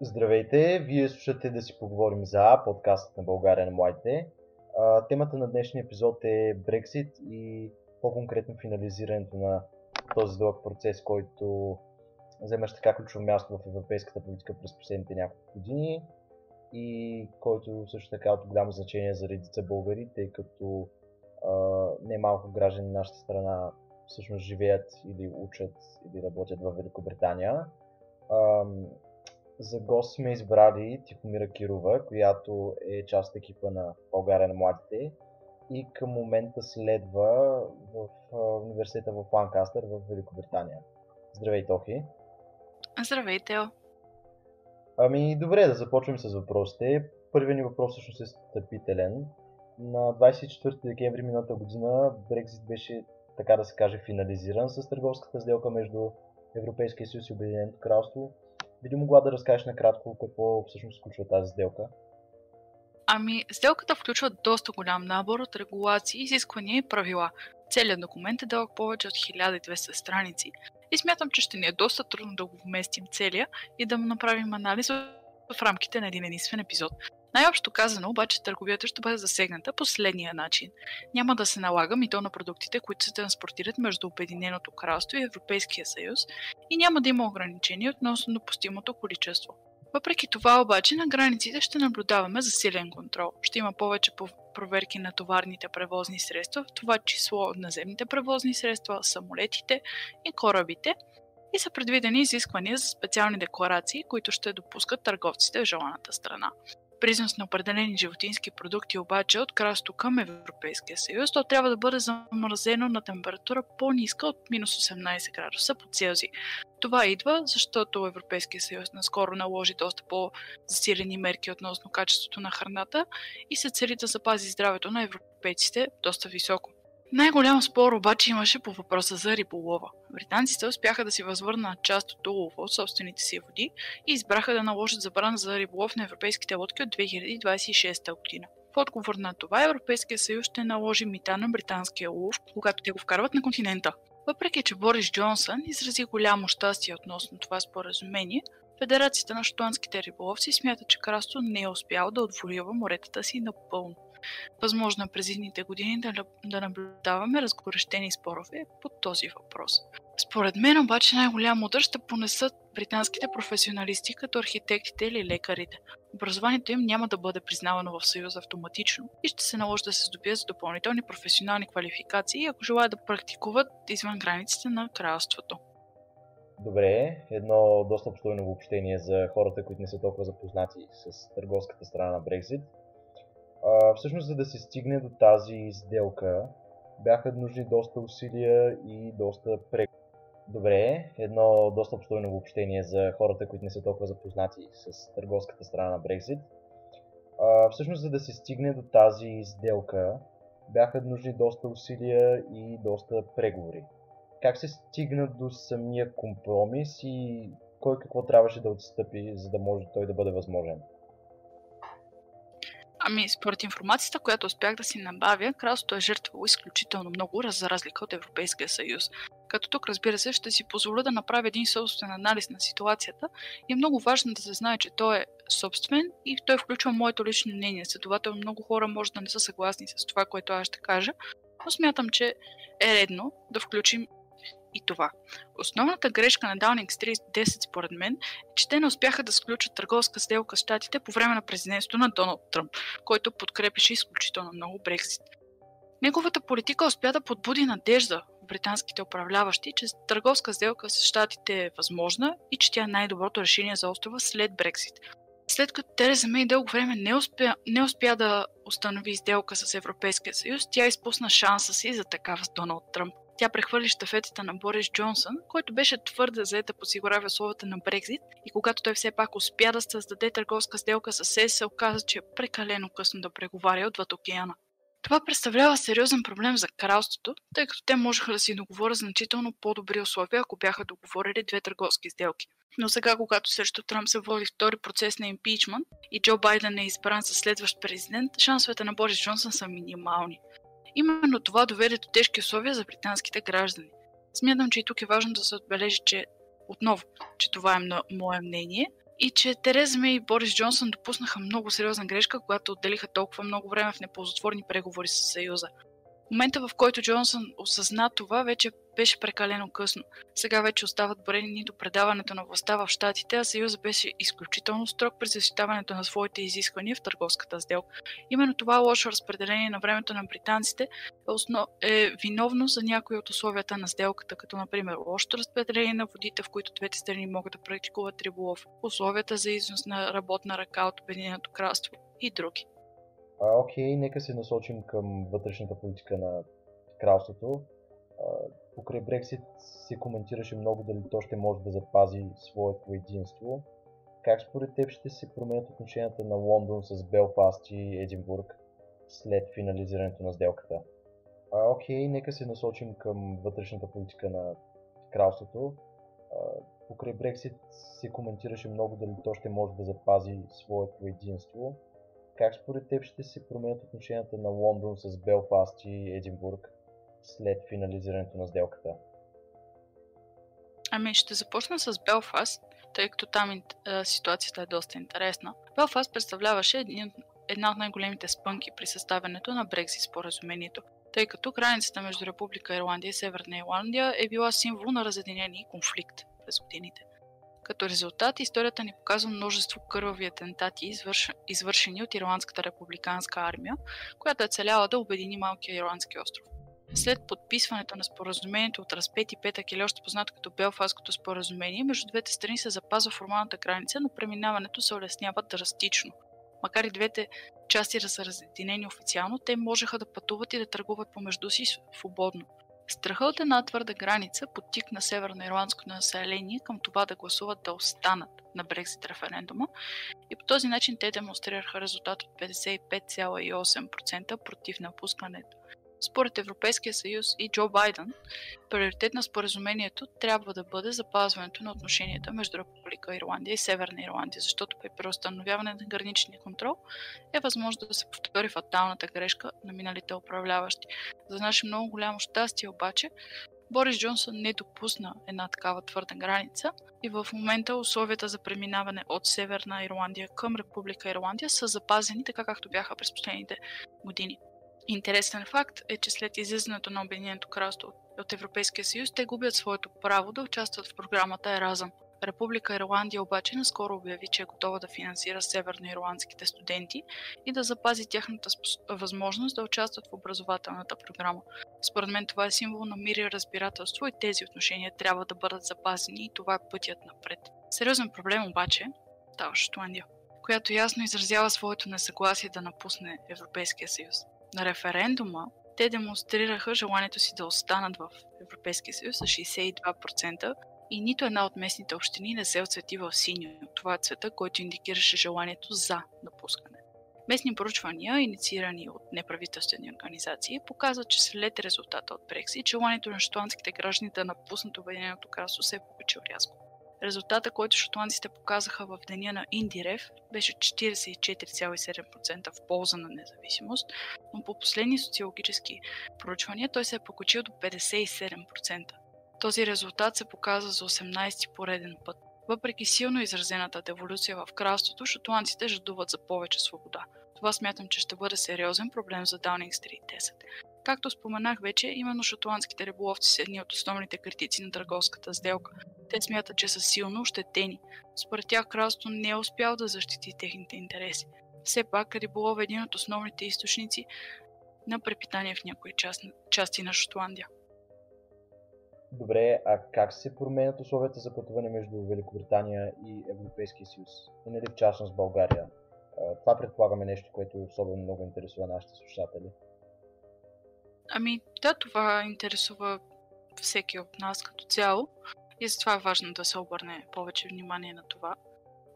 Здравейте! Вие слушате да си поговорим за подкастът на България на младите. Темата на днешния епизод е Брексит и по-конкретно финализирането на този дълъг процес, който вземаш така ключово място в европейската политика през последните няколко години и който също така е от голямо значение за редица българи, тъй като а, не малко граждани на нашата страна всъщност живеят или учат или работят в Великобритания. За гост сме избрали Тихомира Кирова, която е част от екипа на България на младите и към момента следва в университета в Ланкастър в Великобритания. Здравей, Тохи! Здравейте! Ами, добре, да започваме с въпросите. Първият ни въпрос всъщност е стъпителен. На 24 декември миналата година Брекзит беше, така да се каже, финализиран с търговската сделка между Европейския съюз и Обединеното кралство би ли могла да разкажеш накратко какво всъщност включва тази сделка? Ами, сделката включва доста голям набор от регулации, изисквания и правила. Целият документ е дълъг повече от 1200 страници и смятам, че ще ни е доста трудно да го вместим целия и да му направим анализ в рамките на един единствен епизод. Най-общо казано, обаче, търговията ще бъде засегната последния начин. Няма да се налага мито на продуктите, които се транспортират между Обединеното кралство и Европейския съюз и няма да има ограничения относно допустимото количество. Въпреки това обаче на границите ще наблюдаваме засилен контрол. Ще има повече проверки на товарните превозни средства, в това число наземните превозни средства, самолетите и корабите, и са предвидени изисквания за специални декларации, които ще допускат търговците в желаната страна при износ на определени животински продукти обаче от кралство към Европейския съюз, то трябва да бъде замразено на температура по-ниска от минус 18 градуса по Целзий. Това идва, защото Европейския съюз наскоро наложи доста по-засилени мерки относно качеството на храната и се цели да запази здравето на европейците доста високо. Най-голям спор обаче имаше по въпроса за риболова. Британците успяха да си възвърнат част от улова от собствените си води и избраха да наложат забрана за риболов на европейските лодки от 2026 година. В отговор на това Европейския съюз ще наложи мита на британския улов, когато те го вкарват на континента. Въпреки, че Борис Джонсън изрази голямо щастие относно това споразумение, Федерацията на шотландските риболовци смята, че кралство не е успял да отворива моретата си напълно. Възможно е през едните години да, да наблюдаваме разгорещени спорове по този въпрос. Според мен обаче най-голям удар ще понесат британските професионалисти, като архитектите или лекарите. Образованието им няма да бъде признавано в Съюз автоматично и ще се наложи да се здобият с допълнителни професионални квалификации, ако желаят да практикуват извън границите на кралството. Добре, едно доста обстойно обобщение за хората, които не са толкова запознати с търговската страна на Брекзит. Всъщност, за да се стигне до тази сделка, бяха нужни доста усилия и доста прек. Добре, едно доста обстойно обобщение за хората, които не са толкова запознати с търговската страна на Брекзит. Всъщност, за да се стигне до тази сделка, бяха нужни доста усилия и доста преговори. Как се стигна до самия компромис и кой какво трябваше да отстъпи, за да може той да бъде възможен? Ами, според информацията, която успях да си набавя, кралството е жертвало изключително много, за разлика от Европейския съюз. Като тук, разбира се, ще си позволя да направя един собствен анализ на ситуацията и е много важно да се знае, че той е собствен и той включва моето лично мнение. Следователно, много хора може да не са съгласни с това, което аз ще кажа, но смятам, че е редно да включим и това. Основната грешка на Downing Street 10 според мен е, че те не успяха да сключат търговска сделка с щатите по време на президентството на Доналд Тръмп, който подкрепеше изключително много Брексит. Неговата политика успя да подбуди надежда в британските управляващи, че търговска сделка с щатите е възможна и че тя е най-доброто решение за острова след Брексит. След като Тереза Мей дълго време не успя, не успя да установи сделка с Европейския съюз, тя изпусна шанса си за такава с Доналд Тръмп. Тя прехвърли щафетата на Борис Джонсън, който беше твърде заета по сигурява условията на Брекзит и когато той все пак успя да създаде търговска сделка с ЕС, се оказа, че е прекалено късно да преговаря отвъд океана. Това представлява сериозен проблем за кралството, тъй като те можеха да си договорят значително по-добри условия, ако бяха договорили две търговски сделки. Но сега, когато срещу Трамп се води втори процес на импичмент и Джо Байден е избран за следващ президент, шансовете на Борис Джонсън са минимални. Именно това доведе до тежки условия за британските граждани. Смятам, че и тук е важно да се отбележи, че отново, че това е мое мнение, и че Тереза Мей и Борис Джонсън допуснаха много сериозна грешка, когато отделиха толкова много време в неползотворни преговори с Съюза. В момента, в който Джонсън осъзна това, вече беше прекалено късно. Сега вече остават броени до предаването на властта в Штатите, а Съюза беше изключително строг при защитаването на своите изисквания в търговската сделка. Именно това лошо разпределение на времето на британците е, основ... е виновно за някои от условията на сделката, като например лошото разпределение на водите, в които двете страни могат да практикуват риболов, условията за износ на работна ръка от Обединеното кралство и други. А, окей, нека се насочим към вътрешната политика на кралството. Покрай Брексит се коментираше много дали то ще може да запази своето единство. Как според теб ще се променят отношенията на Лондон с Белфаст и Единбург след финализирането на сделката? А, окей, нека се насочим към вътрешната политика на кралството. А, покрай Брексит се коментираше много дали то ще може да запази своето единство. Как според теб ще се променят отношенията на Лондон с Белфаст и Единбург след финализирането на сделката? Ами ще започна с Белфаст, тъй като там ситуацията е доста интересна. Белфаст представляваше една от най-големите спънки при съставянето на Брекзит споразумението, тъй като границата между Република Ирландия и Северна Ирландия е била символ на разединение и конфликт през годините. Като резултат, историята ни показва множество кървави атентати, извърш... извършени от Ирландската републиканска армия, която е целяла да обедини малкия ирландски остров. След подписването на споразумението от разпети петък или още познато като Белфаското споразумение, между двете страни се запазва формалната граница, но преминаването се улеснява драстично. Макар и двете части да са разединени официално, те можеха да пътуват и да търгуват помежду си свободно. Страха от една твърда граница подтикна северноирландското население към това да гласуват да останат на Брекзит референдума и по този начин те демонстрираха резултат от 55,8% против напускането. Според Европейския съюз и Джо Байден, приоритет на споразумението трябва да бъде запазването на отношенията между Република Ирландия и Северна Ирландия, защото при преустановяване на граничния контрол е възможно да се повтори фаталната грешка на миналите управляващи. За наше много голямо щастие обаче, Борис Джонсън не допусна една такава твърда граница и в момента условията за преминаване от Северна Ирландия към Република Ирландия са запазени така както бяха през последните години. Интересен факт е, че след излизането на Обединеното кралство от Европейския съюз, те губят своето право да участват в програмата Еразъм. Република Ирландия обаче наскоро обяви, че е готова да финансира северноирландските студенти и да запази тяхната възможност да участват в образователната програма. Според мен това е символ на мир и разбирателство и тези отношения трябва да бъдат запазени и това е пътят напред. Сериозен проблем обаче става Шотландия, която ясно изразява своето несъгласие да напусне Европейския съюз на референдума те демонстрираха желанието си да останат в Европейския съюз с 62% и нито една от местните общини не се отцвети в синьо. Това е цвета, който индикираше желанието за напускане. Местни поручвания, инициирани от неправителствени организации, показват, че след резултата от Брексит, желанието на шотландските граждани да напуснат Обединеното кралство се е повече рязко. Резултата, който шотландците показаха в деня на Индирев, беше 44,7% в полза на независимост, но по последни социологически проучвания той се е покачил до 57%. Този резултат се показа за 18 пореден път. Въпреки силно изразената деволюция в кралството, шотландците жадуват за повече свобода. Това смятам, че ще бъде сериозен проблем за Даунинг Стрит 10. Както споменах вече, именно шотландските риболовци са едни от основните критици на търговската сделка. Те смятат, че са силно ощетени. Според тях кралството не е успял да защити техните интереси. Все пак риболов е един от основните източници на препитание в някои части на Шотландия. Добре, а как се променят условията за пътуване между Великобритания и Европейския съюз? И нали в частност България? Това предполагаме нещо, което особено много интересува нашите слушатели. Ами, да, това интересува всеки от нас като цяло и затова е важно да се обърне повече внимание на това.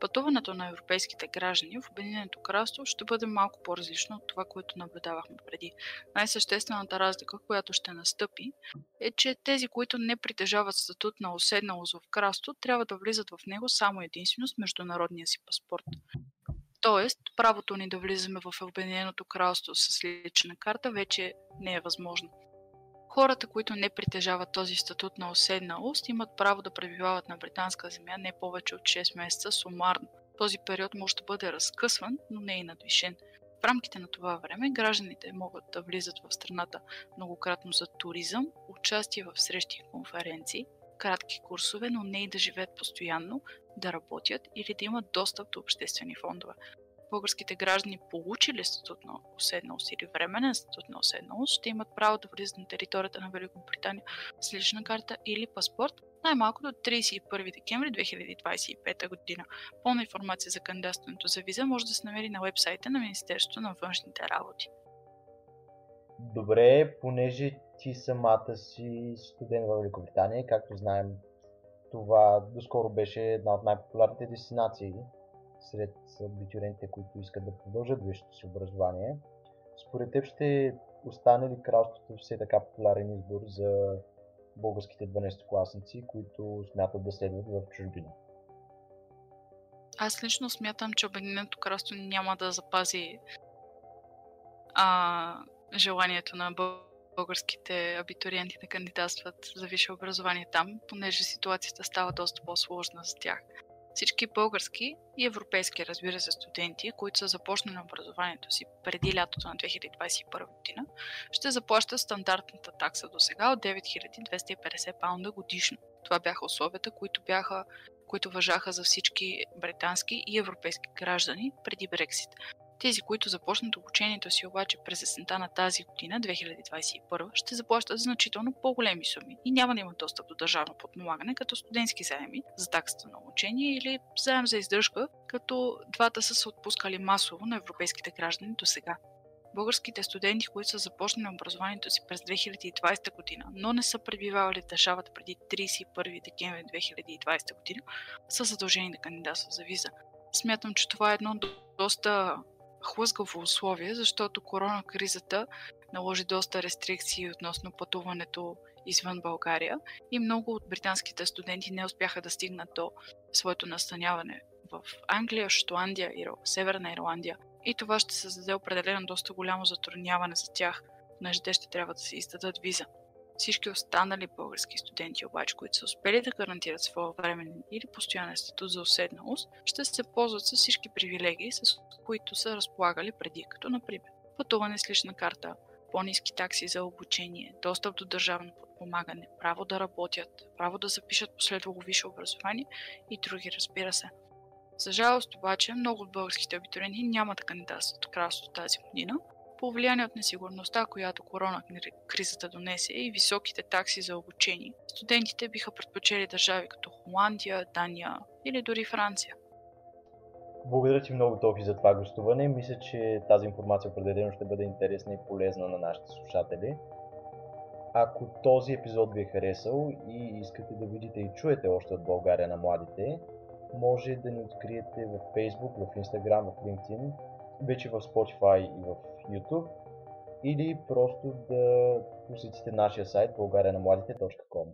Пътуването на европейските граждани в Обединеното кралство ще бъде малко по-различно от това, което наблюдавахме преди. Най-съществената разлика, която ще настъпи, е, че тези, които не притежават статут на уседналост в кралство, трябва да влизат в него само единствено с международния си паспорт. Тоест, правото ни да влизаме в Обединеното кралство с лична карта вече не е възможно. Хората, които не притежават този статут на уседналост, имат право да пребивават на британска земя не повече от 6 месеца сумарно. Този период може да бъде разкъсван, но не и надвишен. В рамките на това време гражданите могат да влизат в страната многократно за туризъм, участие в срещи и конференции, кратки курсове, но не и да живеят постоянно, да работят или да имат достъп до обществени фондове българските граждани, получили статут на уседналост или временен статут на уседналост, ще имат право да влизат на територията на Великобритания с лична карта или паспорт най-малко до 31 декември 2025 година. Пълна информация за кандидатстването за виза може да се намери на вебсайта на Министерството на външните работи. Добре, понеже ти самата си студент в Великобритания, както знаем, това доскоро беше една от най-популярните дестинации сред абитюрентите, които искат да продължат висшето си образование. Според теб ще остане ли кралството все така популярен избор за българските 12-класници, които смятат да следват в чужбина? Аз лично смятам, че Обединеното кралство няма да запази а, желанието на българските абитуриенти да кандидатстват за висше образование там, понеже ситуацията става доста по-сложна за тях. Всички български и европейски, разбира се, студенти, които са започнали образованието си преди лятото на 2021 година, ще заплащат стандартната такса до сега от 9250 паунда годишно. Това бяха условията, които бяха които въжаха за всички британски и европейски граждани преди Брексит. Тези, които започнат обучението си обаче през есента на тази година, 2021, ще заплащат значително по-големи суми и няма да имат достъп до държавно подпомагане, като студентски заеми за таксата на обучение или заем за издръжка, като двата са се отпускали масово на европейските граждани до сега. Българските студенти, които са започнали образованието си през 2020 година, но не са пребивавали в държавата преди 31 декември 2020 година, са задължени да кандидатстват за виза. Смятам, че това е едно доста хлъзгаво условие, защото корона кризата наложи доста рестрикции относно пътуването извън България и много от британските студенти не успяха да стигнат до своето настаняване в Англия, Шотландия и Северна Ирландия. И това ще създаде определено доста голямо затрудняване за тях, понеже те ще трябва да се издадат виза. Всички останали български студенти обаче, които са успели да гарантират своя временен или постоянен статут за уседналост, ще се ползват с всички привилегии, с които са разполагали преди, като например пътуване с лична карта, по-низки такси за обучение, достъп до държавно подпомагане, право да работят, право да запишат последвало висше образование и други, разбира се. За жалост обаче, много от българските абитуриенти няма да кандидатстват в кралството тази година, по влияние от несигурността, която корона кризата донесе и високите такси за обучение, студентите биха предпочели държави като Холандия, Дания или дори Франция. Благодаря ти много, Тофи, за това гостуване. Мисля, че тази информация определено ще бъде интересна и полезна на нашите слушатели. Ако този епизод ви е харесал и искате да видите и чуете още от България на младите, може да ни откриете в Facebook, в Instagram, в LinkedIn, вече в Spotify и в YouTube или просто да посетите нашия сайт българианамладите.com